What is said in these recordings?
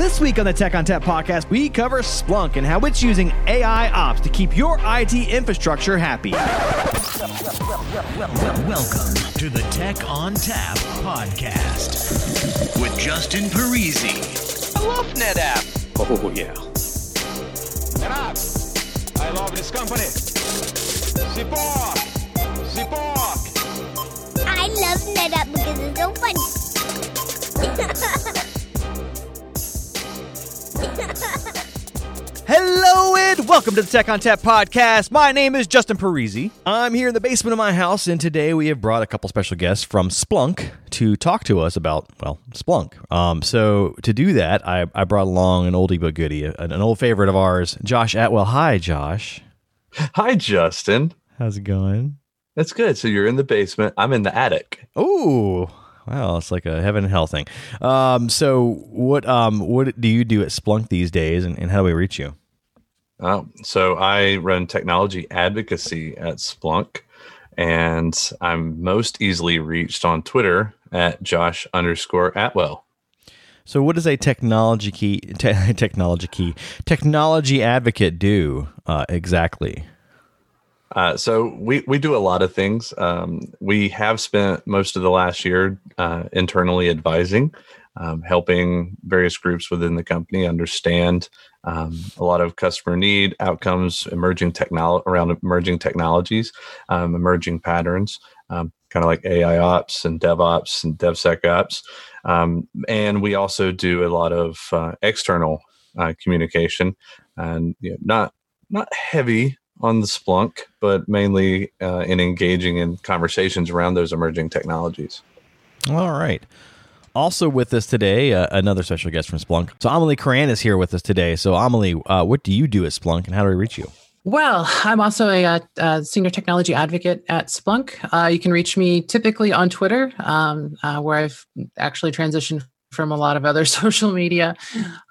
This week on the Tech ONTAP podcast, we cover Splunk and how it's using AI ops to keep your IT infrastructure happy. Welcome to the Tech ONTAP podcast with Justin Parisi. I love NetApp. Oh, yeah. NetApp. I love this company. Support. Support. I love NetApp because it's so funny. Hello and welcome to the Tech ONTAP podcast. My name is Justin Parisi. I'm here in the basement of my house, and today we have brought a couple special guests from Splunk to talk to us about, well, Splunk. Um, so to do that, I, I brought along an oldie but goodie, an, an old favorite of ours, Josh Atwell. Hi, Josh. Hi, Justin. How's it going? That's good. So you're in the basement. I'm in the attic. Oh, wow! It's like a heaven and hell thing. Um, so what um what do you do at Splunk these days, and, and how do we reach you? Oh, so I run technology advocacy at Splunk, and I'm most easily reached on Twitter at Josh underscore Atwell. So, what does a technology key, te- technology key, technology advocate do uh, exactly? Uh, so we we do a lot of things. Um, we have spent most of the last year uh, internally advising, um, helping various groups within the company understand um, a lot of customer need outcomes, emerging technology around emerging technologies, um, emerging patterns, um, kind of like AI ops and DevOps and DevSecOps. Um, and we also do a lot of uh, external uh, communication, and you know, not not heavy on the Splunk, but mainly uh, in engaging in conversations around those emerging technologies. All right. Also with us today, uh, another special guest from Splunk. So Amelie Koran is here with us today. So Amelie, uh, what do you do at Splunk, and how do we reach you? Well, I'm also a, a, a senior technology advocate at Splunk. Uh, you can reach me typically on Twitter, um, uh, where I've actually transitioned from a lot of other social media.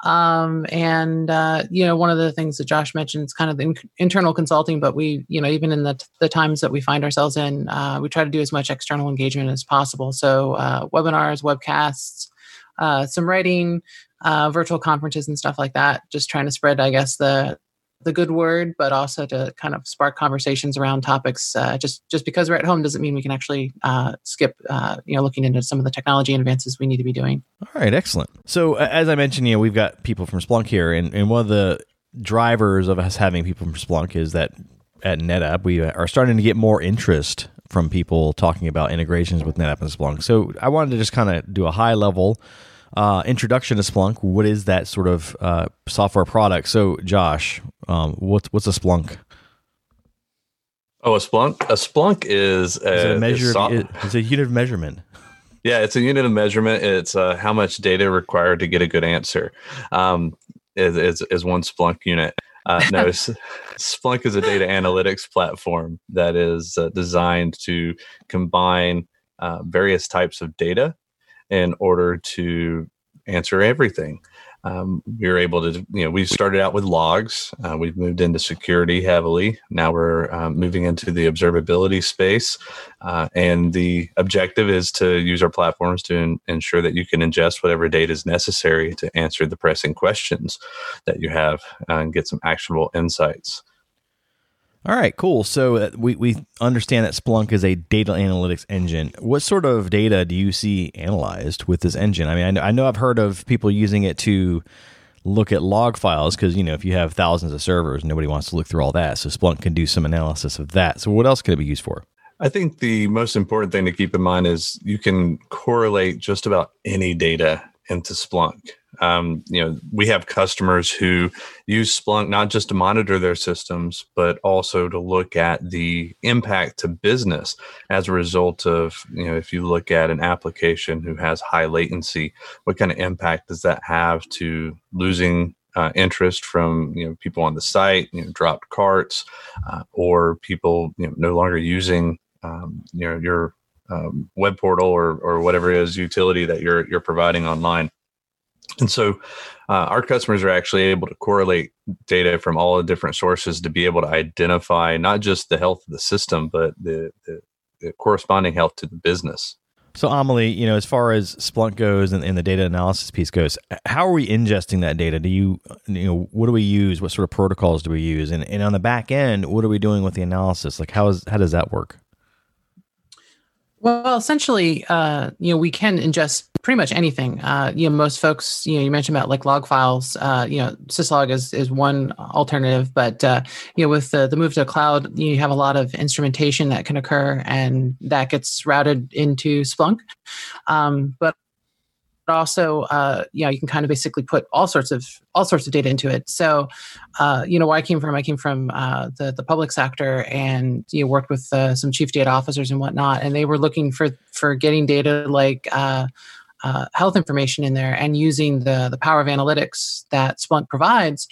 Um, and, uh, you know, one of the things that Josh mentioned is kind of the in- internal consulting, but we, you know, even in the, the times that we find ourselves in, uh, we try to do as much external engagement as possible. So uh, webinars, webcasts, uh, some writing, uh, virtual conferences and stuff like that, just trying to spread, I guess, the, the good word, but also to kind of spark conversations around topics. Uh, just just because we're at home doesn't mean we can actually uh, skip, uh, you know, looking into some of the technology advances we need to be doing. All right, excellent. So as I mentioned, you know, we've got people from Splunk here, and, and one of the drivers of us having people from Splunk is that at NetApp we are starting to get more interest from people talking about integrations with NetApp and Splunk. So I wanted to just kind of do a high level uh, introduction to Splunk. What is that sort of uh, software product? So, Josh, um, what's what's a Splunk? Oh, a Splunk. A Splunk is a, Is a measure? is so- Of, it's a unit of measurement. yeah, it's a unit of measurement. It's uh, how much data required to get a good answer. Um, is, is is one Splunk unit. Uh, no, Splunk is a data analytics platform that is uh, designed to combine uh, various types of data in order to answer everything. Um, we were able to, you know, we started out with logs. Uh, we've moved into security heavily. Now we're um, moving into the observability space. Uh, and the objective is to use our platforms to in- ensure that you can ingest whatever data is necessary to answer the pressing questions that you have uh, and get some actionable insights. All right, cool. So uh, we, we understand that Splunk is a data analytics engine. What sort of data do you see analyzed with this engine? I mean, I know, I know I've heard of people using it to look at log files because, you know, if you have thousands of servers, nobody wants to look through all that. So Splunk can do some analysis of that. So what else could it be used for? I think the most important thing to keep in mind is you can correlate just about any data into Splunk. Um, you know, we have customers who use Splunk not just to monitor their systems, but also to look at the impact to business as a result of, you know, if you look at an application who has high latency, what kind of impact does that have to losing uh, interest from you know people on the site, you know, dropped carts, uh, or people you know no longer using um, you know your um, web portal or or whatever it is utility that you're you're providing online. And so, uh, our customers are actually able to correlate data from all the different sources to be able to identify not just the health of the system, but the, the, the corresponding health to the business. So, Amelie, you know, as far as Splunk goes and, and, the data analysis piece goes, how are we ingesting that data? Do you, you know, what do we use? What sort of protocols do we use? And, and on the back end, what are we doing with the analysis? Like, how is how does that work? Well, essentially, uh, you know, we can ingest pretty much anything. Uh, you know, most folks, you know, you mentioned about like log files. Uh, you know, syslog is is one alternative, but uh, you know, with the, the move to cloud, you have a lot of instrumentation that can occur, and that gets routed into Splunk. Um, but also uh, you know you can kind of basically put all sorts of all sorts of data into it so uh, you know where i came from i came from uh, the, the public sector and you know, worked with uh, some chief data officers and whatnot and they were looking for for getting data like uh, uh, health information in there and using the the power of analytics that splunk provides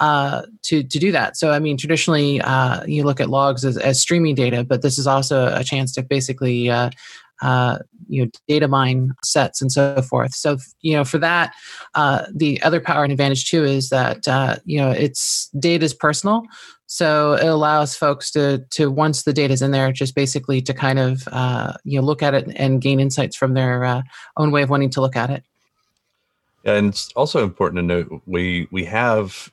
uh, to to do that. So I mean, traditionally uh, you look at logs as, as streaming data, but this is also a chance to basically uh, uh, you know data mine sets and so forth so you know for that uh, the other power and advantage too is that uh, you know it's data is personal so it allows folks to to once the data is in there just basically to kind of uh, you know look at it and gain insights from their uh, own way of wanting to look at it and it's also important to note we we have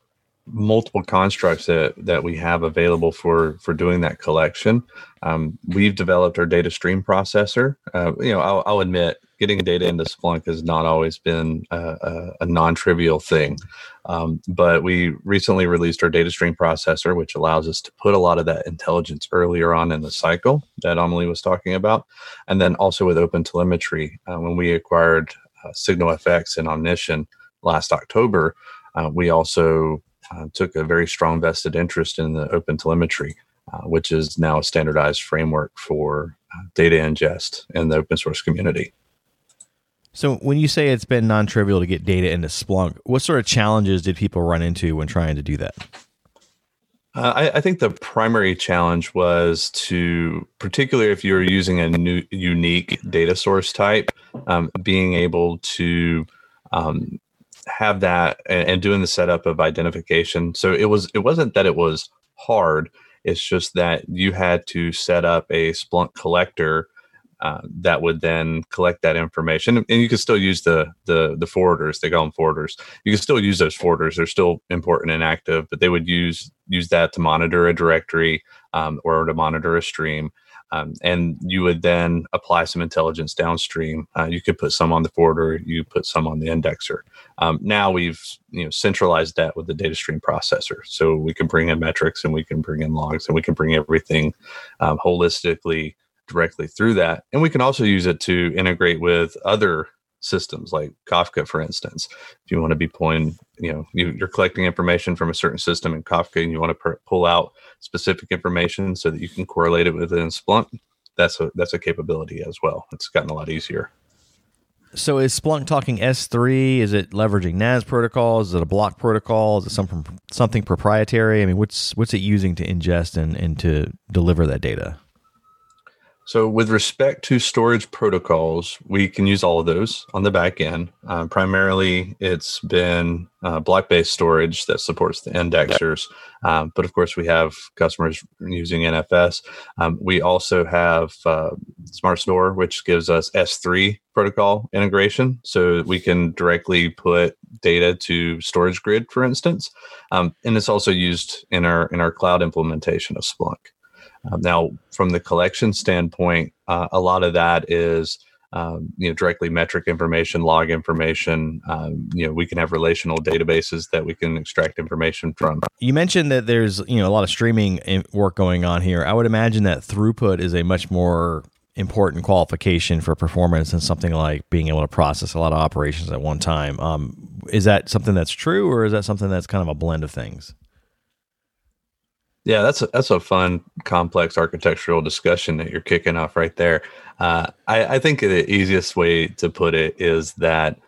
multiple constructs that that we have available for for doing that collection. Um, we've developed our data stream processor. Uh, you know, I'll, I'll, admit getting data into Splunk has not always been a, a, a non-trivial thing, um, but we recently released our data stream processor, which allows us to put a lot of that intelligence earlier on in the cycle that Amelie was talking about, and then also with Open Telemetry uh, when we acquired uh, SignalFX and Omnition last October. Uh, we also uh, took a very strong vested interest in the open telemetry, uh, which is now a standardized framework for uh, data ingest in the open source community. So, when you say it's been non trivial to get data into Splunk, what sort of challenges did people run into when trying to do that? Uh, I, I, think the primary challenge was to, particularly if you're using a new unique data source type, um, being able to um, have that and, and doing the setup of identification. So it was it wasn't that it was hard. It's just that you had to set up a Splunk collector uh, that would then collect that information, and you can still use the the the forwarders. They call them forwarders. You can still use those forwarders. They're still important and active, but they would use use that to monitor a directory um, or to monitor a stream. Um, and you would then apply some intelligence downstream. Uh, you could put some on the forwarder, you put some on the indexer. Um, now we've you know centralized that with the data stream processor, so we can bring in metrics and we can bring in logs and we can bring everything um, holistically directly through that, and we can also use it to integrate with other systems like Kafka, for instance. If you want to be pulling, you know, you, are collecting information from a certain system in Kafka and you want to per- pull out specific information so that you can correlate it within Splunk, that's a that's a capability as well. It's gotten a lot easier. So is Splunk talking S3? Is it leveraging NAS protocols? Is it a block protocol? Is it something something proprietary? I mean, what's what's it using to ingest and, and to deliver that data? So, with respect to storage protocols, we can use all of those on the back end. Um, primarily, it's been uh, block based storage that supports the indexers. Um, but of course, we have customers using NFS. Um, we also have uh, Smart Store, which gives us S3 protocol integration. So, we can directly put data to StorageGRID, for instance. Um, and it's also used in our, in our cloud implementation of Splunk. Um, now, from the collection standpoint, uh, a lot of that is um, you know directly metric information, log information. Um, you know, we can have relational databases that we can extract information from. You mentioned that there's you know a lot of streaming work going on here. I would imagine that throughput is a much more important qualification for performance than something like being able to process a lot of operations at one time. Um, is that something that's true, or is that something that's kind of a blend of things? Yeah, that's a, that's a fun, complex architectural discussion that you're kicking off right there. Uh, I, I, think the easiest way to put it is that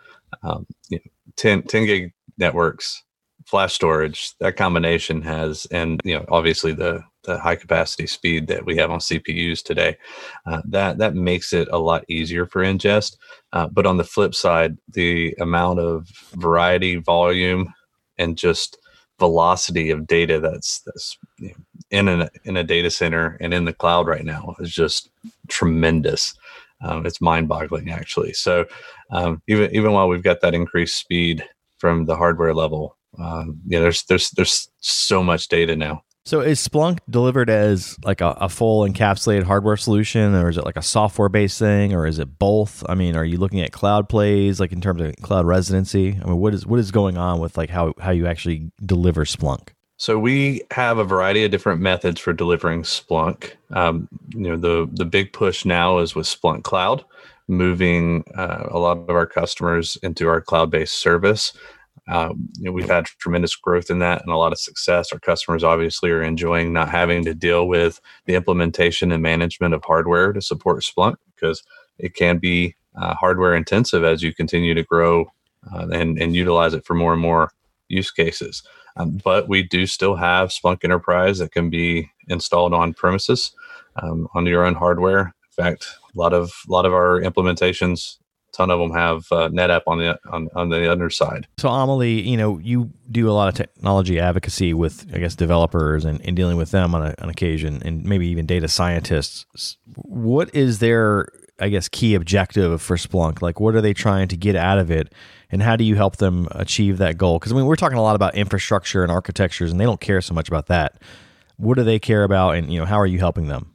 um, you know, 10, 10 gig networks, flash storage, that combination has, and you know, obviously the the high capacity speed that we have on CPUs today, uh, that that makes it a lot easier for ingest. Uh, but on the flip side, the amount of variety, volume, and just velocity of data that's that's in a in a data center and in the cloud right now is just tremendous. Um, it's mind-boggling, actually. So um, even even while we've got that increased speed from the hardware level, um, yeah, there's there's there's so much data now. So is Splunk delivered as like a, a, full encapsulated hardware solution, or is it like a software based thing, or is it both? I mean, are you looking at cloud plays, like in terms of cloud residency? I mean, what is what is going on with like how how you actually deliver Splunk? So we have a variety of different methods for delivering Splunk. Um, you know, the the big push now is with Splunk Cloud, moving uh, a lot of our customers into our cloud based service. Um, you know, we've had tremendous growth in that and a lot of success. Our customers obviously are enjoying not having to deal with the implementation and management of hardware to support Splunk because it can be uh, hardware intensive as you continue to grow uh, and, and utilize it for more and more use cases. Um, but we do still have Splunk Enterprise that can be installed on premises um, on your own hardware. In fact, a lot of a lot of our implementations ton of them have uh, NetApp on the on, on the underside. So Amelie, you know, you do a lot of technology advocacy with, I guess, developers and, and dealing with them on a, on occasion, and maybe even data scientists. What is their, I guess, key objective for Splunk? Like, what are they trying to get out of it, and how do you help them achieve that goal? Because I mean, we're talking a lot about infrastructure and architectures, and they don't care so much about that. What do they care about, and you know, how are you helping them?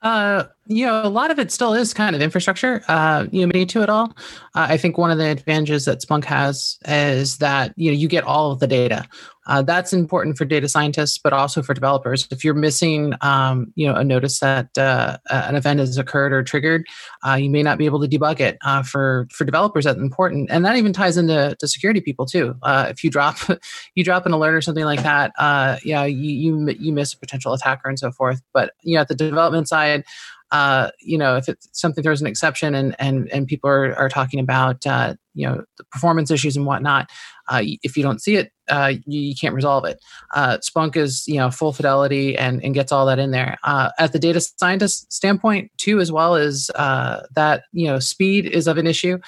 Uh, you know, a lot of it still is kind of infrastructure, uh, you know, to it all. Uh, I think one of the advantages that Splunk has is that, you know, you get all of the data. Uh, that's important for data scientists, but also for developers. If you're missing, um, you know, a notice that uh, an event has occurred or triggered, uh, you may not be able to debug it. Uh, for for developers, that's important, and that even ties into to security people too. Uh, if you drop you drop an alert or something like that, uh, yeah, you, you you miss a potential attacker and so forth. But you know, at the development side, uh, you know, if it's something throws an exception and and and people are, are talking about uh, you know the performance issues and whatnot, uh, if you don't see it, uh, you, you, can't resolve it. Uh, Splunk is you know full fidelity and and gets all that in there. Uh, at the data scientist standpoint, too, as well as that you know speed is of an issue.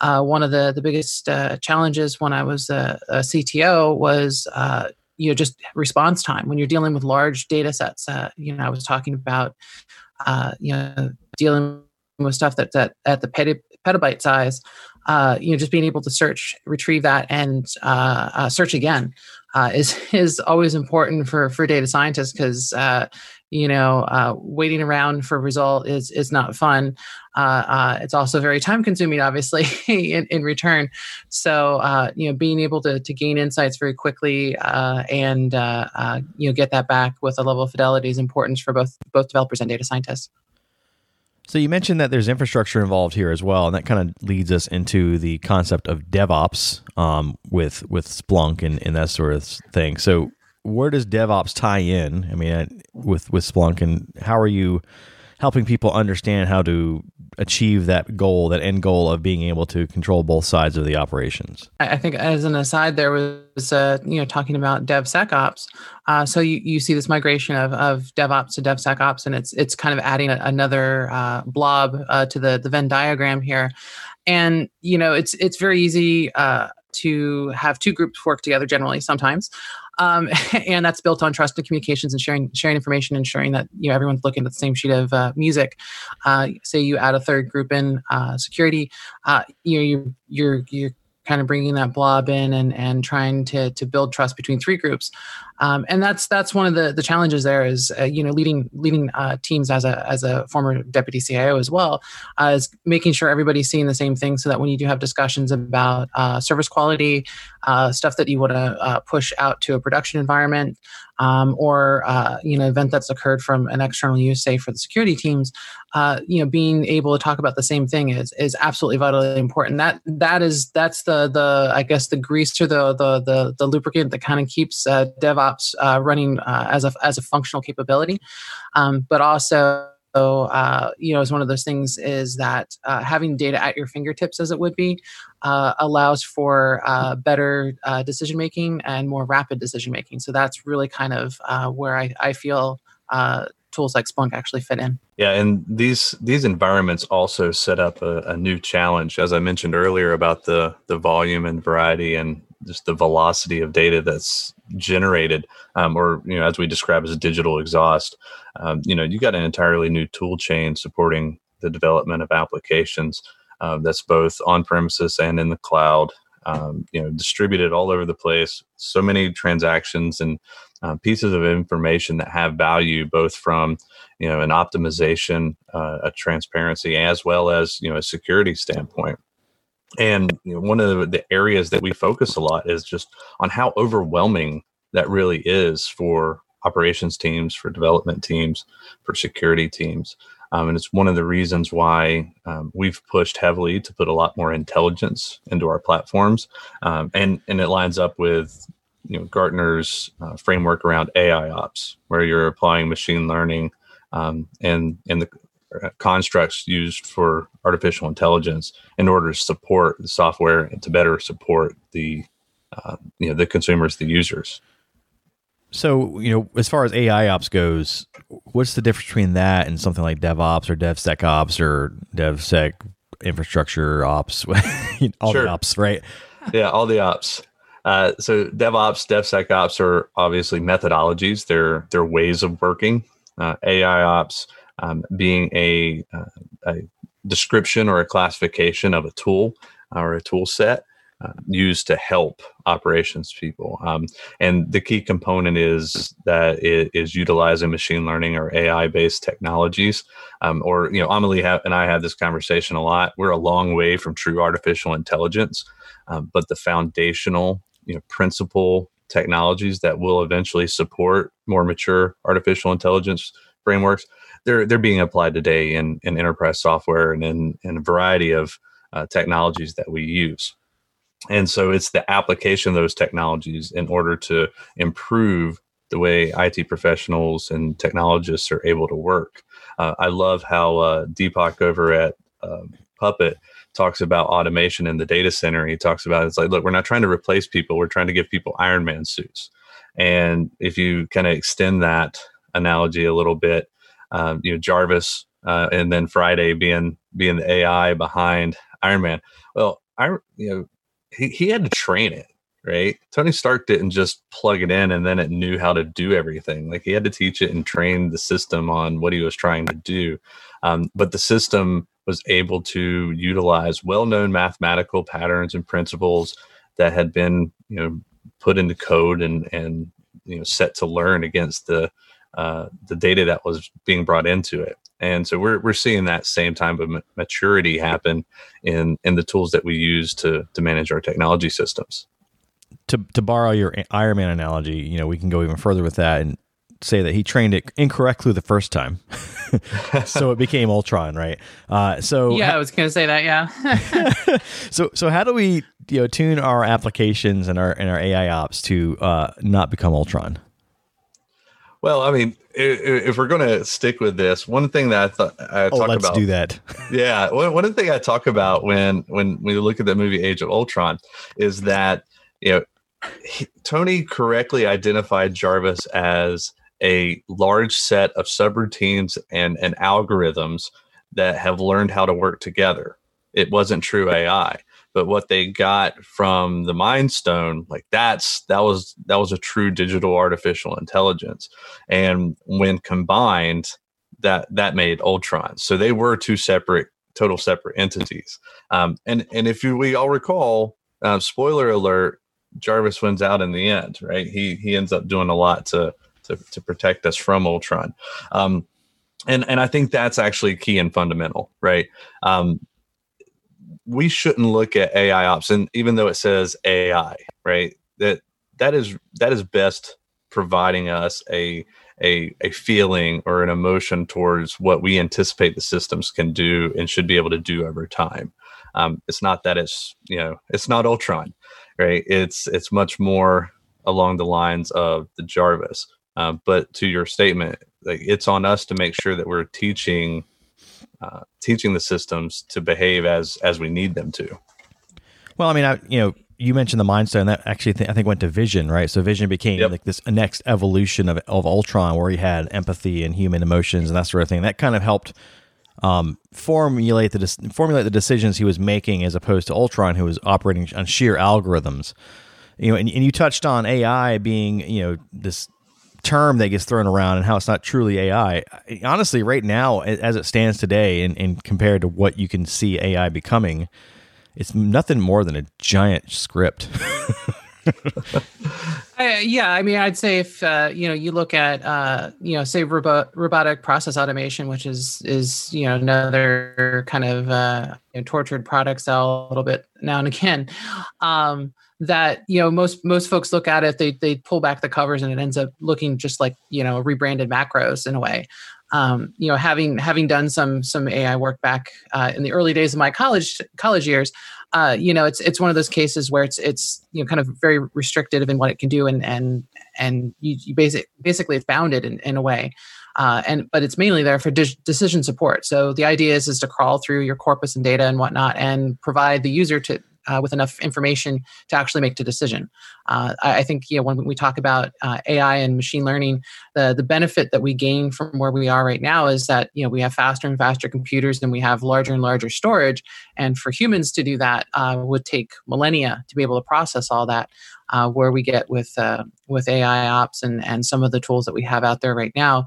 one of the the biggest challenges when I was a, a CTO was you know just response time when you're dealing with large data sets. you know, I was talking about uh, you know, dealing with stuff that's at, at the petabyte size, uh, you know, just being able to search, retrieve that, and uh, uh, search again uh, is is always important for for data scientists because uh, you know waiting around for a result is is not fun. Uh, uh, it's also very time consuming, obviously, in, in return. So uh, you know, being able to to gain insights very quickly and you know get that back with a level of fidelity is important for both both developers and data scientists. So you mentioned that there's infrastructure involved here as well, and that kind of leads us into the concept of DevOps um, with with Splunk and, and that sort of thing. So where does DevOps tie in? I mean, uh, with with Splunk, and how are you helping people understand how to achieve that goal, that end goal of being able to control both sides of the operations. I think, as an aside, there was uh, you know talking about DevSecOps. Uh, so you, you see this migration of, of DevOps to DevSecOps, and it's it's kind of adding a, another uh, blob uh, to the the Venn diagram here. And you know it's it's very easy uh, to have two groups work together generally sometimes um, and that's built on trust and communications and sharing sharing information, ensuring that you know everyone's looking at the same sheet of uh, music. Uh, say you add a third group in uh, security, uh, you know you're you're you're kind of bringing that blob in and and trying to to build trust between three groups um, and that's that's one of the the challenges there is uh, you know leading leading uh, teams as a as a former deputy CIO as well uh, is making sure everybody's seeing the same thing so that when you do have discussions about uh, service quality uh, stuff that you want to uh, push out to a production environment um, or uh, you know event that's occurred from an external use, say for the security teams, uh, you know being able to talk about the same thing is is absolutely vitally important. That that is that's the the I guess the grease or the the the, the lubricant that kind of keeps uh, DevOps uh, running uh, as a as a functional capability, um, but also so, uh, you know, as one of those things is that uh, having data at your fingertips, as it would be, uh, allows for uh, better decision making and more rapid decision making. So that's really kind of where I, I feel tools like Splunk actually fit in. Yeah, and these these environments also set up a, a new challenge, as I mentioned earlier about the the volume and variety and just the velocity of data that's generated, um, or you know, as we describe as digital exhaust. Um, you know, you got an entirely new tool chain supporting the development of applications uh, that's both on premises and in the cloud. Um, you know, distributed all over the place. So many transactions and uh, pieces of information that have value, both from you know an optimization, uh, a transparency, as well as you know a security standpoint. And you know, one of the areas that we focus a lot is just on how overwhelming that really is for operations teams, for development teams, for security teams. Um, and it's one of the reasons why um, we've pushed heavily to put a lot more intelligence into our platforms, um, and and it lines up with you know Gartner's uh, framework around AI ops, where you're applying machine learning um, and and the constructs used for artificial intelligence in order to support the software and to better support the uh, you know the consumers, the users. So, you know, as far as AI ops goes, what's the difference between that and something like DevOps or DevSecOps or DevSec infrastructure ops? all Sure. the ops, right? yeah, all the ops. Uh, so DevOps, DevSecOps are obviously methodologies. They're they're ways of working. Uh, AI ops um, being a, uh, a description or a classification of a tool or a tool set uh, used to help operations people. Um, and the key component is that it is utilizing machine learning or AI based technologies. Um, or you know, Amelie and I have this conversation a lot. We're a long way from true artificial intelligence, um, but the foundational you know principal technologies that will eventually support more mature artificial intelligence frameworks they're they're being applied today in, in enterprise software and in, in a variety of uh, technologies that we use and so it's the application of those technologies in order to improve the way IT professionals and technologists are able to work. Uh, I love how uh, Deepak over at uh, Puppet talks about automation in the data center. He talks about it's like, look, we're not trying to replace people. We're trying to give people Iron Man suits. And if you kind of extend that analogy a little bit, um, you know, Jarvis uh, and then Friday being being the AI behind Iron Man. Well, I you know he, he had to train it right? Tony stark didn't just plug it in and then it knew how to do everything. Like he had to teach it and train the system on what he was trying to do. Um, but the system was able to utilize well-known mathematical patterns and principles that had been you know put into code and and you know set to learn against the uh, the data that was being brought into it and so we're, we're seeing that same type of maturity happen in in the tools that we use to to manage our technology systems To to borrow your Iron Man analogy, you know, we can go even further with that and say that he trained it incorrectly the first time, so it became Ultron, right? Uh, so yeah, I was going to say that. Yeah. so so how do we you know tune our applications and our and our AI ops to uh, not become Ultron? Well i mean if we're going to stick with this one thing that i thought i Oh, talk let's about do that. yeah one, one thing i talk about when when we look at the movie age of ultron is that you know he, tony correctly identified jarvis as a large set of subroutines and and algorithms that have learned how to work together it wasn't true ai but what they got from the mind stone like that's that was that was a true digital artificial intelligence. And when combined that that made ultron. So they were two separate total separate entities. Um, and and if you, we all recall uh, spoiler alert jarvis wins out in the end right? He he ends up doing a lot to to, to protect us from ultron. Um, and and i think that's actually key and fundamental right? Um, we shouldn't look at AI ops, and even though it says AI, right, that that is that is best providing us a a a feeling or an emotion towards what we anticipate the systems can do and should be able to do over time. Um, it's not that it's you know it's not Ultron, right? It's it's much more along the lines of the Jarvis. Uh, but to your statement, like it's on us to make sure that we're teaching uh, teaching the systems to behave as as we need them to. Well, I mean, I, you know, you mentioned the Mind Stone. That actually, th- I think, went to Vision, right? So Vision became Yep. like this next evolution of of Ultron, where he had empathy and human emotions and that sort of thing. That kind of helped um, formulate the dis- formulate the decisions he was making, as opposed to Ultron, who was operating on sheer algorithms. You know, and, and you touched on AI being, you know, this term that gets thrown around and how it's not truly AI. Honestly, right now, as it stands today, and, and compared to what you can see AI becoming, it's nothing more than a giant script. Uh, yeah, I mean, I'd say if uh, you know you look at uh, you know say robo- robotic process automation, which is is you know another kind of uh, you know, tortured product sell a little bit now and again. Um, that you know most most folks look at it, they they pull back the covers, and it ends up looking just like you know rebranded macros in a way. Um, you know, having having done some some AI work back uh, in the early days of my college college years, uh, you know, it's it's one of those cases where it's it's you know kind of very restrictive in what it can do, and and and you, you basic basically it's bounded in, in a way. Uh, and but it's mainly there for de- decision support. So the idea is is to crawl through your corpus and data and whatnot, and provide the user to uh, with enough information to actually make the decision. Uh, I, I, think you know when we talk about uh, AI and machine learning, the the benefit that we gain from where we are right now is that you know we have faster and faster computers and we have larger and larger storage. And for humans to do that uh, would take millennia to be able to process all that. Uh, where we get with uh, with AI ops and and some of the tools that we have out there right now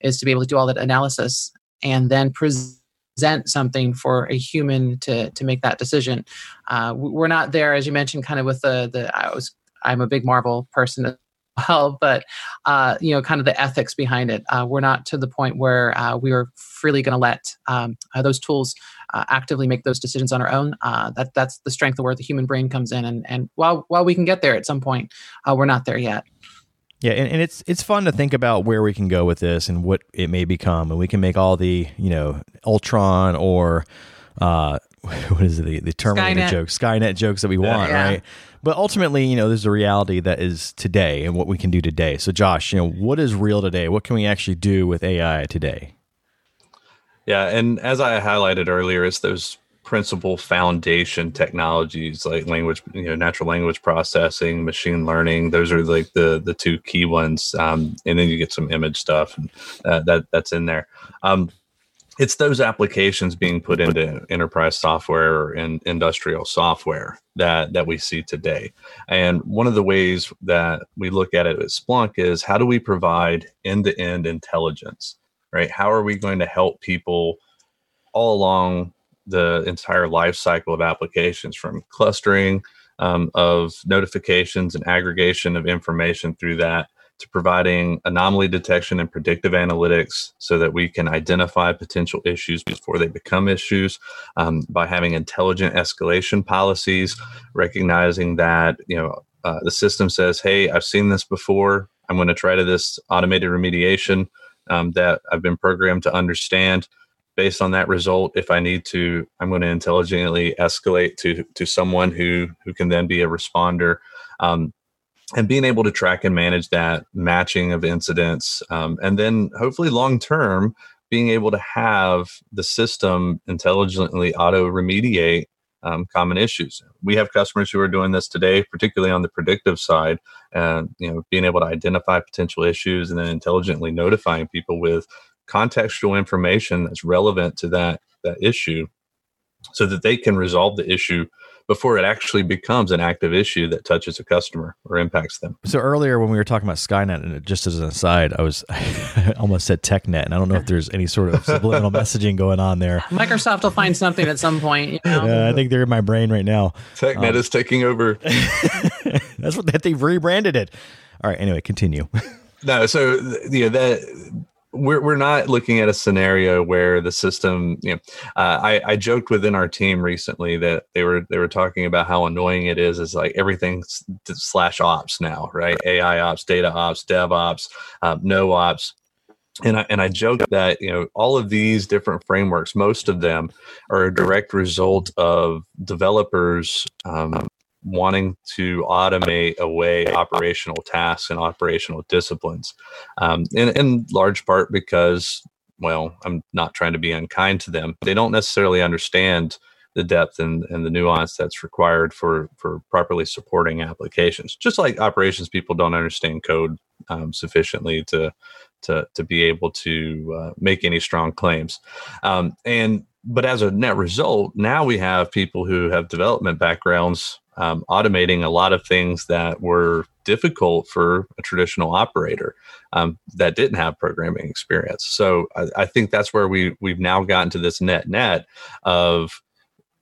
is to be able to do all that analysis and then present present something for a human to to make that decision. Uh, we're not there, as you mentioned, kind of with the the. I was I'm a big Marvel person as well, but uh, you know, kind of the ethics behind it. Uh, we're not to the point where uh, we are freely going to let um, uh, those tools uh, actively make those decisions on our own. That that's the strength of where the human brain comes in, and and while while we can get there at some point, we're not there yet. Yeah, and, and it's it's fun to think about where we can go with this and what it may become, and we can make all the you know Ultron or uh, what is it the, the Terminator Skynet. jokes, Skynet jokes that we want, yeah. right? But ultimately, you know, there's a reality that is today and what we can do today. So, Josh, you know, what is real today? What can we actually do with AI today? Yeah, and as I highlighted earlier, it's those principal foundation technologies like language, you know, natural language processing, machine learning. Those are like the the two key ones, um, and then you get some image stuff, and uh, that that's in there. Um, it's those applications being put into enterprise software and industrial software that that we see today. And one of the ways that we look at it at Splunk is how do we provide end-to-end intelligence, right? How are we going to help people all along the entire life cycle of applications from clustering um, of notifications and aggregation of information through that to providing anomaly detection and predictive analytics so that we can identify potential issues before they become issues um, by having intelligent escalation policies recognizing that you know uh, the system says hey i've seen this before. I'm going to try to this automated remediation um, that i've been programmed to understand based on that result if i need to i'm going to intelligently escalate to to someone who who can then be a responder. Um, and being able to track and manage that matching of incidents um, and then hopefully long term being able to have the system intelligently auto remediate um, common issues. We have customers who are doing this today particularly on the predictive side and you know being able to identify potential issues and then intelligently notifying people with contextual information that's relevant to that that issue so that they can resolve the issue before it actually becomes an active issue that touches a customer or impacts them. So earlier when we were talking about Skynet, and just as an aside, I was I almost said TechNet, and I don't know if there's any sort of subliminal messaging going on there. Microsoft will find something at some point. You know? Yeah, I think they're in my brain right now. TechNet um, is taking over. that's what that they've rebranded it. All right. Anyway, continue. no, so you know that we're we're not looking at a scenario where the system. You know, uh, I I joked within our team recently that they were they were talking about how annoying it is. Is like everything slash ops now, right? AI ops, data ops, dev ops, um, no ops. And I, and I joke that you know all of these different frameworks, most of them are a direct result of developers um, wanting to automate away operational tasks and operational disciplines, um, in, in large part because, well, I'm not trying to be unkind to them. They don't necessarily understand the depth and, and the nuance that's required for for properly supporting applications. Just like operations people don't understand code um, sufficiently to to to be able to uh, make any strong claims. Um, and but as a net result, now we have people who have development backgrounds um, automating a lot of things that were difficult for a traditional operator um, that didn't have programming experience. So I, I think that's where we we've now gotten to this net net of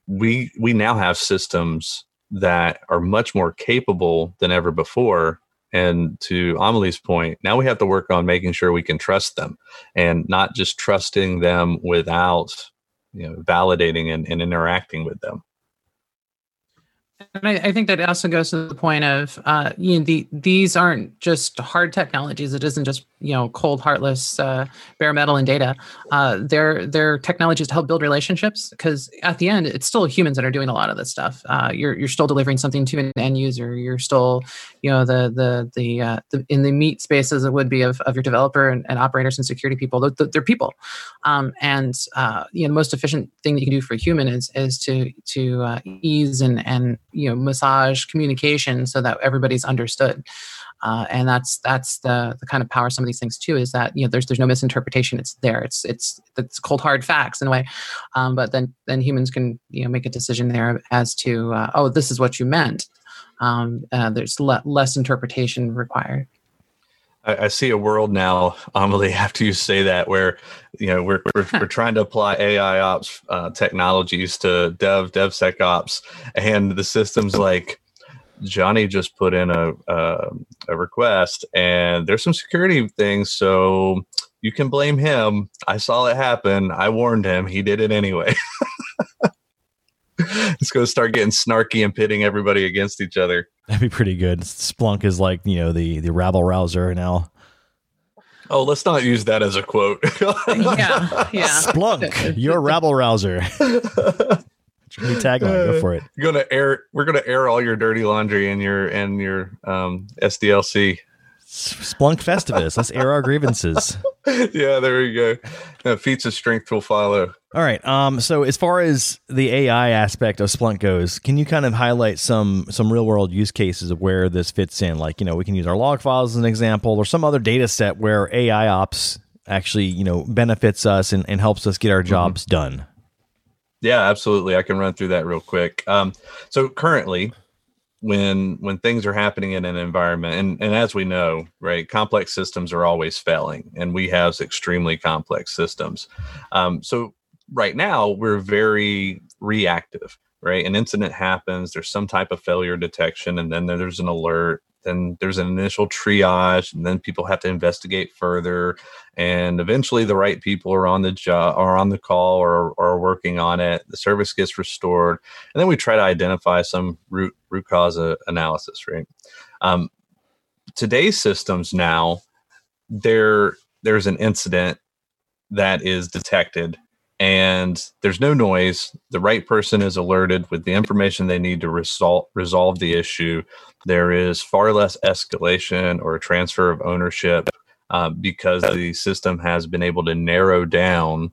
we we now have systems that are much more capable than ever before. And to Amelie's point, now we have to work on making sure we can trust them and not just trusting them without you know validating and, and interacting with them. And I, I, think that also goes to the point of, uh, you know, the, these aren't just hard technologies. It isn't just, you know, cold, heartless, uh, bare metal and data. Uh, they're, they're technologies to help build relationships because at the end, it's still humans that are doing a lot of this stuff. Uh, you're, you're still delivering something to an end user. You're still, you know, the, the, the, uh, the in the meat space as it would be of, of your developer and, and operators and security people, they're, they're people. Um, and, uh, you know, the most efficient thing that you can do for a human is, is to, to ease and, and, you know massage communication so that everybody's understood. Uh, and that's that's the the kind of power some of these things too is that you know there's there's no misinterpretation. It's there. It's it's it's cold hard facts in a way. Um, but then then humans can you know make a decision there as to uh, oh this is what you meant. Um, uh, there's le- less interpretation required I, I, see a world now, Amelie, after you say that, where you know we're we're, we're trying to apply AI ops uh, technologies to dev DevSecOps, and the system's like Johnny just put in a, a a request, and there's some security things, so you can blame him. I saw it happen. I warned him. He did it anyway. it's going to start getting snarky and pitting everybody against each other. That'd be pretty good. Splunk is like you know the the rabble rouser now. Oh, let's not use that as a quote. yeah, yeah. Splunk, you're rabble rouser. New tagline, go for it. You're gonna air. We're gonna air all your dirty laundry in your and your um, SDLC. Splunk Festivus. Let's air our grievances. yeah, there we go. Uh, feats of strength will follow. All right. Um. So as far as the AI aspect of Splunk goes, can you kind of highlight some some real world use cases of where this fits in? Like, you know, we can use our log files as an example, or some other data set where AI ops actually, you know, benefits us and, and helps us get our mm-hmm. jobs mm-hmm. done. Yeah, absolutely. I can run through that real quick. Um, so currently, when when things are happening in an environment and, and as we know right complex systems are always failing and we have extremely complex systems um, so right now we're very reactive right? An incident happens there's some type of failure detection and then there's an alert then there's an initial triage and then people have to investigate further and eventually the right people are on the job are on the call or, are working on it the service gets restored and then we try to identify some root root cause uh, analysis right? Um, today's systems now there there's an incident that is detected and there's no noise. The right person is alerted with the information they need to resolve resolve the issue. There is far less escalation or transfer of ownership uh, because the system has been able to narrow down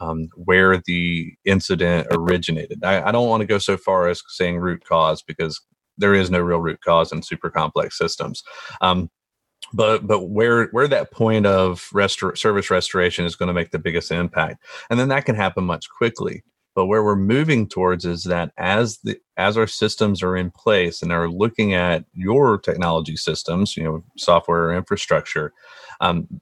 um, where the incident originated. I, I don't want to go so far as saying root cause because there is no real root cause in super complex systems. Um, but but where where that point of restor- service restoration is going to make the biggest impact and then that can happen much quickly. But where we're moving towards is that as the as our systems are in place and are looking at your technology systems you know software infrastructure um,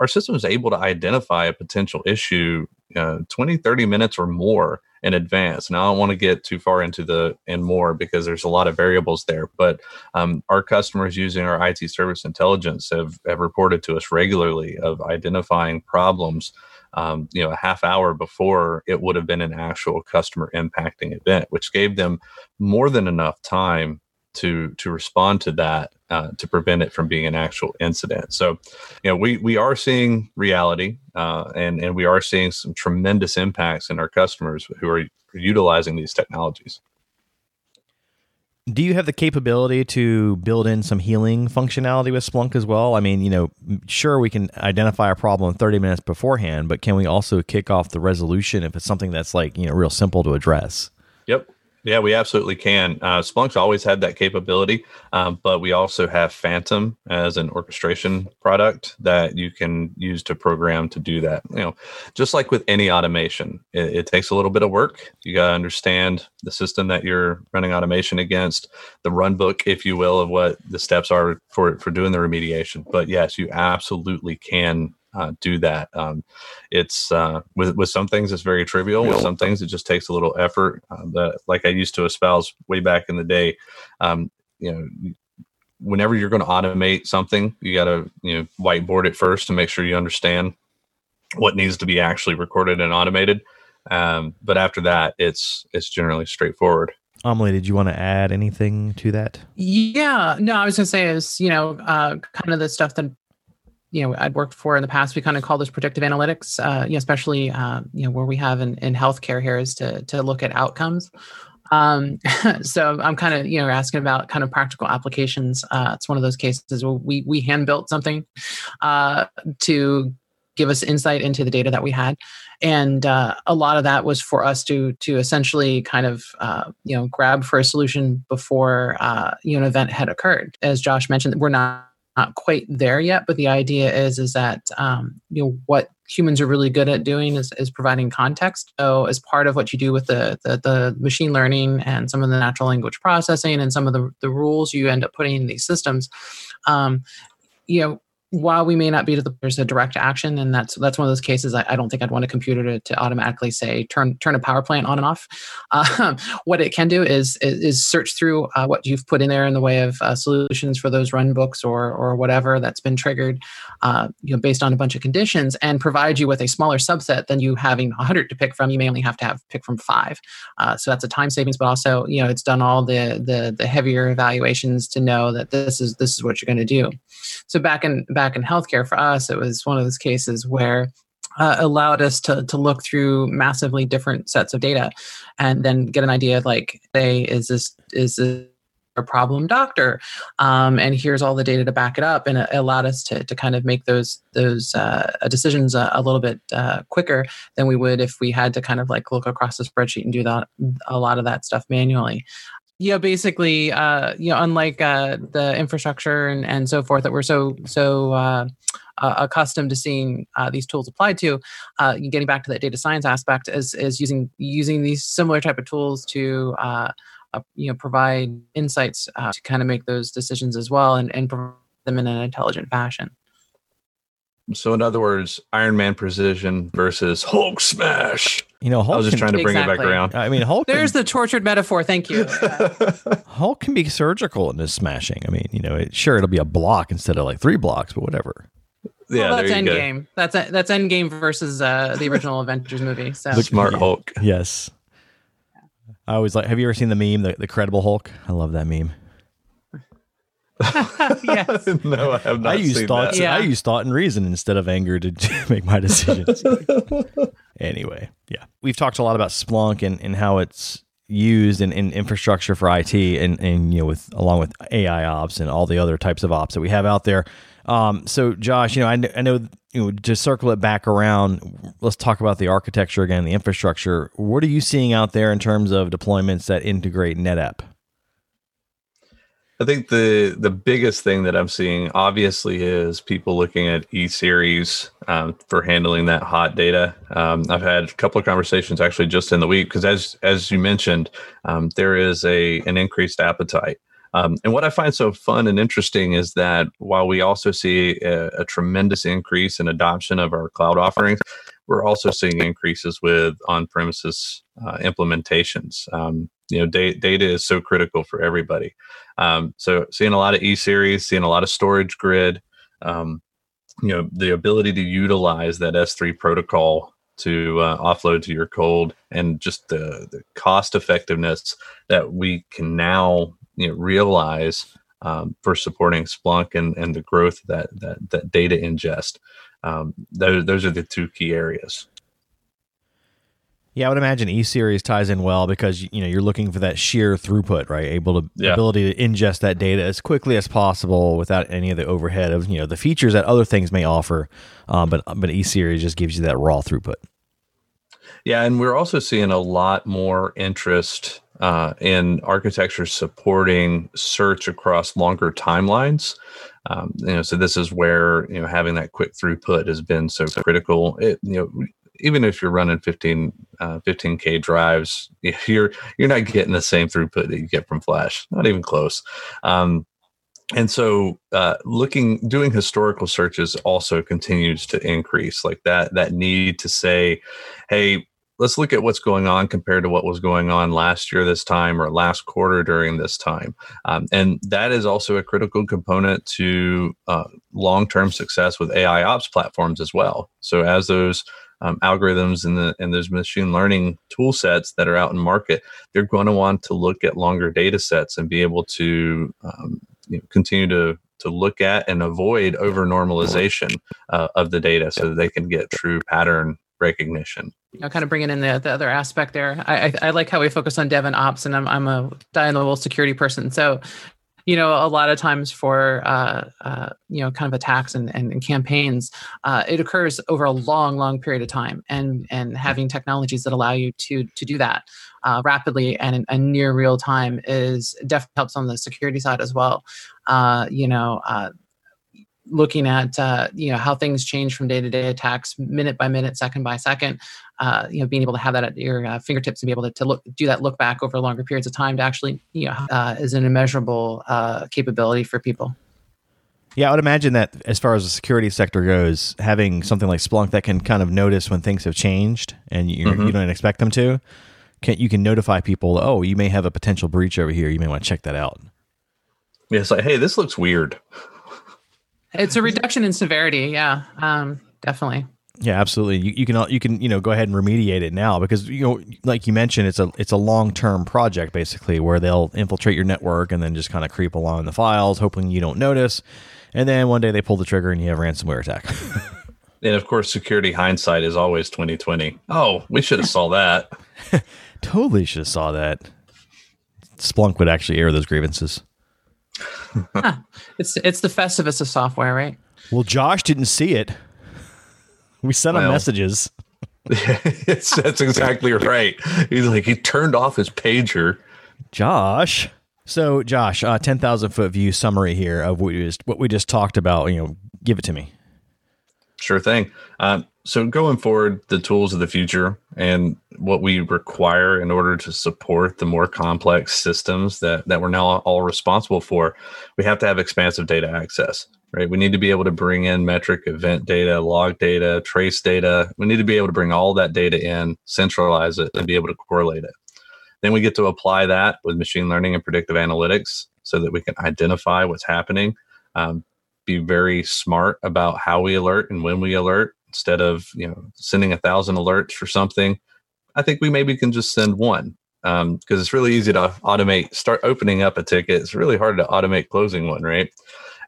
our system is able to identify a potential issue uh, 20 30 minutes or more in advance. Now, I don't want to get too far into the and more because there's a lot of variables there. But um, our customers using our IT service intelligence have, have reported to us regularly of identifying problems. Um, you know, a half hour before it would have been an actual customer impacting event, which gave them more than enough time to to respond to that uh, to prevent it from being an actual incident. So, you know, we we are seeing reality, uh, and and we are seeing some tremendous impacts in our customers who are utilizing these technologies. Do you have the capability to build in some healing functionality with Splunk as well? I mean, you know, sure we can identify a problem 30 minutes beforehand, but can we also kick off the resolution if it's something that's like, you know, real simple to address? Yep. Yeah, we absolutely can. Uh, Splunk's always had that capability, um, but we also have Phantom as an orchestration product that you can use to program to do that. You know, just like with any automation, it, it takes a little bit of work. You got to understand the system that you're running automation against, the run book, if you will, of what the steps are for for doing the remediation. But yes, you absolutely can uh, do that. Um, it's uh, with with some things it's very trivial. With some things it just takes a little effort. Uh, that like I used to espouse way back in the day. Um, you know, whenever you're going to automate something, you got to you know whiteboard it first to make sure you understand what needs to be actually recorded and automated. Um, but after that, it's it's generally straightforward. Amelie, did you want to add anything to that? Yeah, no, I was gonna say is you know uh, kind of the stuff that you know I'd worked for in the past. We kind of call this predictive analytics, uh, you know, especially uh, you know where we have in, in healthcare here is to to look at outcomes. Um, so I'm kind of you know asking about kind of practical applications. Uh, it's one of those cases where we we hand built something uh, to give us insight into the data that we had and uh, a lot of that was for us to to essentially kind of uh, you know grab for a solution before uh, you know an event had occurred as josh mentioned we're not not quite there yet but the idea is is that um, you know what humans are really good at doing is, is providing context. So as part of what you do with the, the, the machine learning and some of the natural language processing and some of the, the rules you end up putting in these systems. Um, you know while we may not be to the there's a direct action and that's that's one of those cases I, I don't think I'd want a computer to, to automatically say turn turn a power plant on and off. Uh, what it can do is is, is search through uh, what you've put in there in the way of uh, solutions for those run books or or whatever that's been triggered, uh, you know, based on a bunch of conditions and provide you with a smaller subset than you having 100 to pick from. You may only have to have pick from five. Uh, so that's a time savings, but also you know it's done all the the the heavier evaluations to know that this is this is what you're going to do. So back in back in healthcare for us, it was one of those cases where uh, allowed us to to look through massively different sets of data, and then get an idea of like, hey, is this is this a problem doctor? Um, and here's all the data to back it up and it allowed us to, to kind of make those those uh, decisions a, a, little bit uh, quicker than we would if we had to kind of like look across the spreadsheet and do that a lot of that stuff manually yeah basically uh you know unlike uh the infrastructure and and so forth that we're so so uh, uh accustomed to seeing uh, these tools applied to uh getting back to that data science aspect is is using using these similar type of tools to you know provide insights to kind of make those decisions as well and and provide them in an intelligent fashion so in other words, Iron Man precision versus Hulk smash. You know, Hulk I was just can, trying to bring it back around. I mean, Hulk. there's can, the tortured metaphor thank you Hulk can be surgical in his smashing. I mean, you know, it, sure it'll be a block instead of like three blocks, but whatever. yeah, well, that's there you go. Endgame. That's that's Endgame versus uh, the original Avengers movie. So Smart Hulk. Yes. I always like. Have you ever seen the meme, the, the credible Hulk? I love that meme. yes. no, I have not I use seen thought. that. Yeah. I use thought and reason instead of anger to make my decisions. anyway, yeah, we've talked a lot about Splunk and, and how it's used in, in infrastructure for IT and, and you know with along with AI ops and all the other types of ops that we have out there. Um, so Josh, you know, I, kn- I know you know to circle it back around. Let's talk about the architecture again, the infrastructure. What are you seeing out there in terms of deployments that integrate NetApp? I think the the biggest thing that I'm seeing obviously is people looking at E series um, for handling that hot data. Um, I've had a couple of conversations actually just in the week because as as you mentioned, um, there is a an increased appetite. Um, and what I find so fun and interesting is that while we also see a, a tremendous increase in adoption of our cloud offerings, we're also seeing increases with on-premises uh, implementations. Um, you know, da- data is so critical for everybody. Um, so seeing a lot of E series, seeing a lot of StorageGRID, um, you know, the ability to utilize that S3 protocol to uh, offload to your cold and just the, the cost effectiveness that we can now you know, realize um, for supporting Splunk and, and the growth that, that, that data ingest. Um, those, those are the two key areas. Yeah, I would imagine E series ties in well because you know you're looking for that sheer throughput, right? Able to Yeah. ability to ingest that data as quickly as possible without any of the overhead of you know the features that other things may offer. Um, but but E series just gives you that raw throughput. Yeah, and we're also seeing a lot more interest uh, in architecture supporting search across longer timelines. Um, you know, so this is where you know having that quick throughput has been so critical. It, you know, even if you're running 15 uh, 15k drives, you're you're not getting the same throughput that you get from Flash. Not even close. Um, and so uh, looking doing historical searches also continues to increase like that that need to say hey let's look at what's going on compared to what was going on last year this time or last quarter during this time um, and that is also a critical component to uh, long-term success with ai ops platforms as well so as those um, algorithms and the and those machine learning tool sets that are out in market they're going to want to look at longer data sets and be able to um, you know, continue to to look at and avoid over normalization uh, of the data so that they can get true pattern recognition. You know, kind of bringing in the, the other aspect there. I, I, I like how we focus on dev and ops, and I'm, I'm a die in the wool security person. So, you know, a lot of times for, uh, uh, you know, kind of attacks and, and, and campaigns, uh, it occurs over a long, long period of time. And, and having technologies that allow you to, to do that uh, rapidly and in, near real time is definitely helps on the security side as well. Uh, you know, uh, looking at uh, you know how things change from day to day attacks, minute by minute, second by second. Uh, you know, being able to have that at your uh, fingertips and be able to, to look do that look back over longer periods of time to actually you know uh, is an immeasurable uh, capability for people. Yeah, I would imagine that as far as the security sector goes, having something like Splunk that can kind of notice when things have changed and you, mm-hmm. you don't expect them to, can, you can notify people, oh, you may have a potential breach over here. You may want to check that out. Yeah, it's like, hey, this looks weird. It's a reduction in severity. Yeah, um, definitely. Yeah, absolutely. You, you can you can you know go ahead and remediate it now because you know like you mentioned it's a it's a long term project basically where they'll infiltrate your network and then just kind of creep along the files, hoping you don't notice, and then one day they pull the trigger and you have a ransomware attack. and of course, security hindsight is always twenty twenty. Oh, we should have saw that. totally should have saw that. Splunk would actually air those grievances. huh. It's it's the Festivus of software, right? Well, Josh didn't see it. We sent well, him messages. that's exactly right. He's like he turned off his pager. Josh. So, Josh, uh, ten thousand foot view summary here of what we just what we just talked about. You know, give it to me. Sure thing. Um, so going forward, the tools of the future and what we require in order to support the more complex systems that, that we're now all responsible for, we have to have expansive data access, right? We need to be able to bring in metric event data, log data, trace data. We need to be able to bring all that data in, centralize it, and be able to correlate it. Then we get to apply that with machine learning and predictive analytics so that we can identify what's happening, um, be very smart about how we alert and when we alert, instead of you know sending a thousand alerts for something. I think we maybe can just send one because um, it's really easy to automate start opening up a ticket. It's really hard to automate closing one right?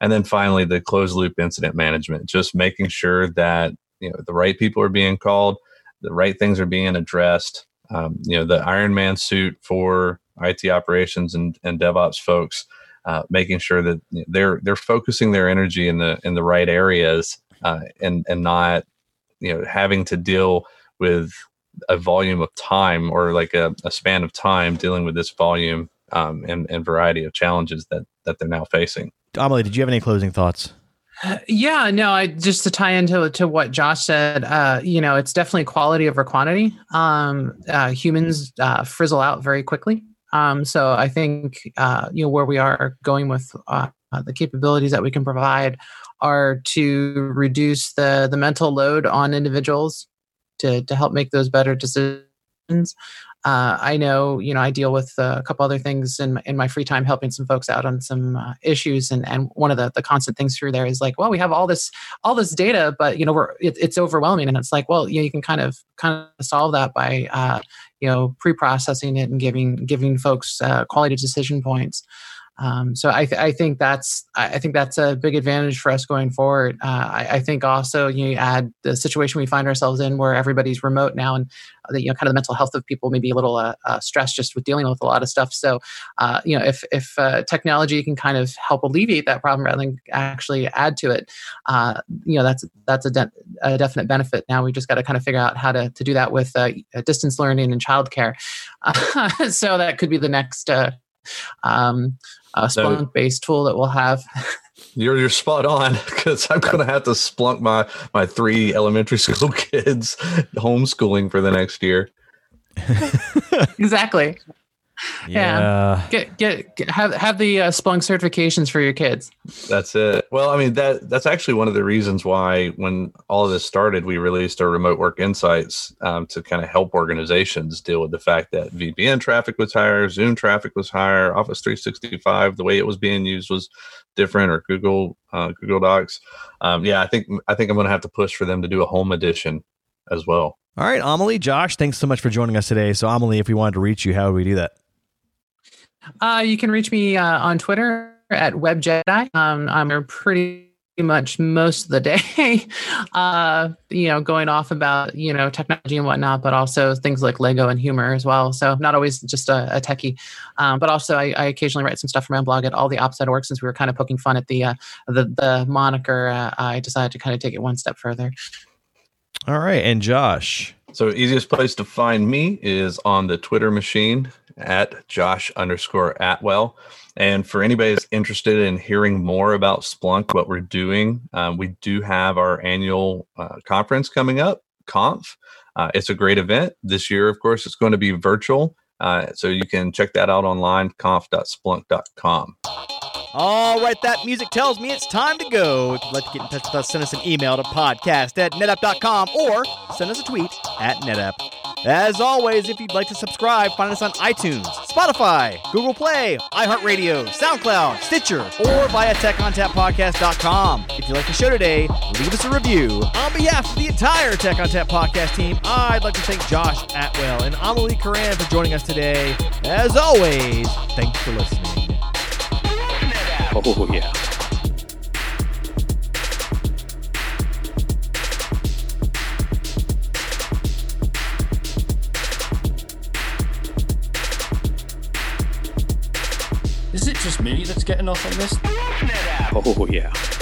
And then finally the closed loop incident management just making sure that you know the right people are being called the right things are being addressed. Um, you know the iron man suit for IT operations and, and devops folks uh, making sure that they're they're focusing their energy in the in the right areas uh, and and not you know having to deal with a volume of time or like a, a span of time dealing with this volume um, and, and variety of challenges that that they're now facing. Amelie, did you have any closing thoughts? yeah, no, I just to tie into to what Josh said, uh, you know, it's definitely quality over quantity. Um, uh, humans uh, frizzle out very quickly. Um, so I think uh, you know where we are going with uh, the capabilities that we can provide are to reduce the the mental load on individuals to to help make those better decisions. Uh, I know, you know, I deal with uh, a couple other things in in my free time, helping some folks out on some uh, issues, and and one of the the constant things through there is like, well, we have all this all this data, but you know, we're it, it's overwhelming, and it's like, well, you know, you can kind of kind of solve that by uh, you know pre-processing it and giving giving folks uh, quality decision points. Um, so I, th- I think that's I think that's a big advantage for us going forward. Uh, I, I, think also you add the situation we find ourselves in where everybody's remote now, and the, you know kind of the mental health of people may be a little uh, uh, stressed just with dealing with a lot of stuff. So uh, you know if if uh, technology can kind of help alleviate that problem rather than actually add to it, uh, you know that's that's a, de- a, definite benefit. Now we just got to kind of figure out how to to do that with distance learning and childcare. so that could be the next. Um, a Splunk based tool that we'll have. You're you're spot on because I'm going to have to Splunk my my three elementary school kids homeschooling for the next year. exactly. Yeah. yeah. Get, get, get have have the uh, Splunk certifications for your kids. That's it. Well, I mean that that's actually one of the reasons why when all of this started, we released our remote work insights um, to kind of help organizations deal with the fact that VPN traffic was higher, Zoom traffic was higher, Office 365, the way it was being used was different, or Google uh, Google Docs. Um, yeah, I think I think I'm going to have to push for them to do a home edition as well. All right, Amelie, Josh, thanks so much for joining us today. So, Amelie, if we wanted to reach you, how would we do that? Uh, you can reach me uh, on Twitter at WebJedi. Um, I'm pretty much most of the day, uh, you know, going off about, you know, technology and whatnot, but also things like Lego and humor as well. So not always just a, a techie, um, but also I, I, occasionally write some stuff for my blog at all the ops work. Since we were kind of poking fun at the, uh, the, the moniker, uh, I decided to kind of take it one step further. All right. And Josh. So easiest place to find me is on the Twitter machine at Josh underscore Atwell. And for anybody that's interested in hearing more about Splunk, what we're doing, um, we do have our annual uh, conference coming up, Conf. Uh, it's a great event. This year, of course, it's going to be virtual. Uh, so you can check that out online, conf.splunk.com. All right, that music tells me it's time to go. If you'd like to get in touch with us, send us an email to podcast at netapp.com or send us a tweet at netapp. As always, if you'd like to subscribe, find us on iTunes, Spotify, Google Play, iHeartRadio, SoundCloud, Stitcher, or via TechOnTapPodcast.com. If you like the show today, leave us a review. On behalf of the entire Tech ONTAP podcast team, I'd like to thank Josh Atwell and Amelie Koran for joining us today. As always, thanks for listening. Oh, yeah. Me that's getting off on this? Oh, yeah.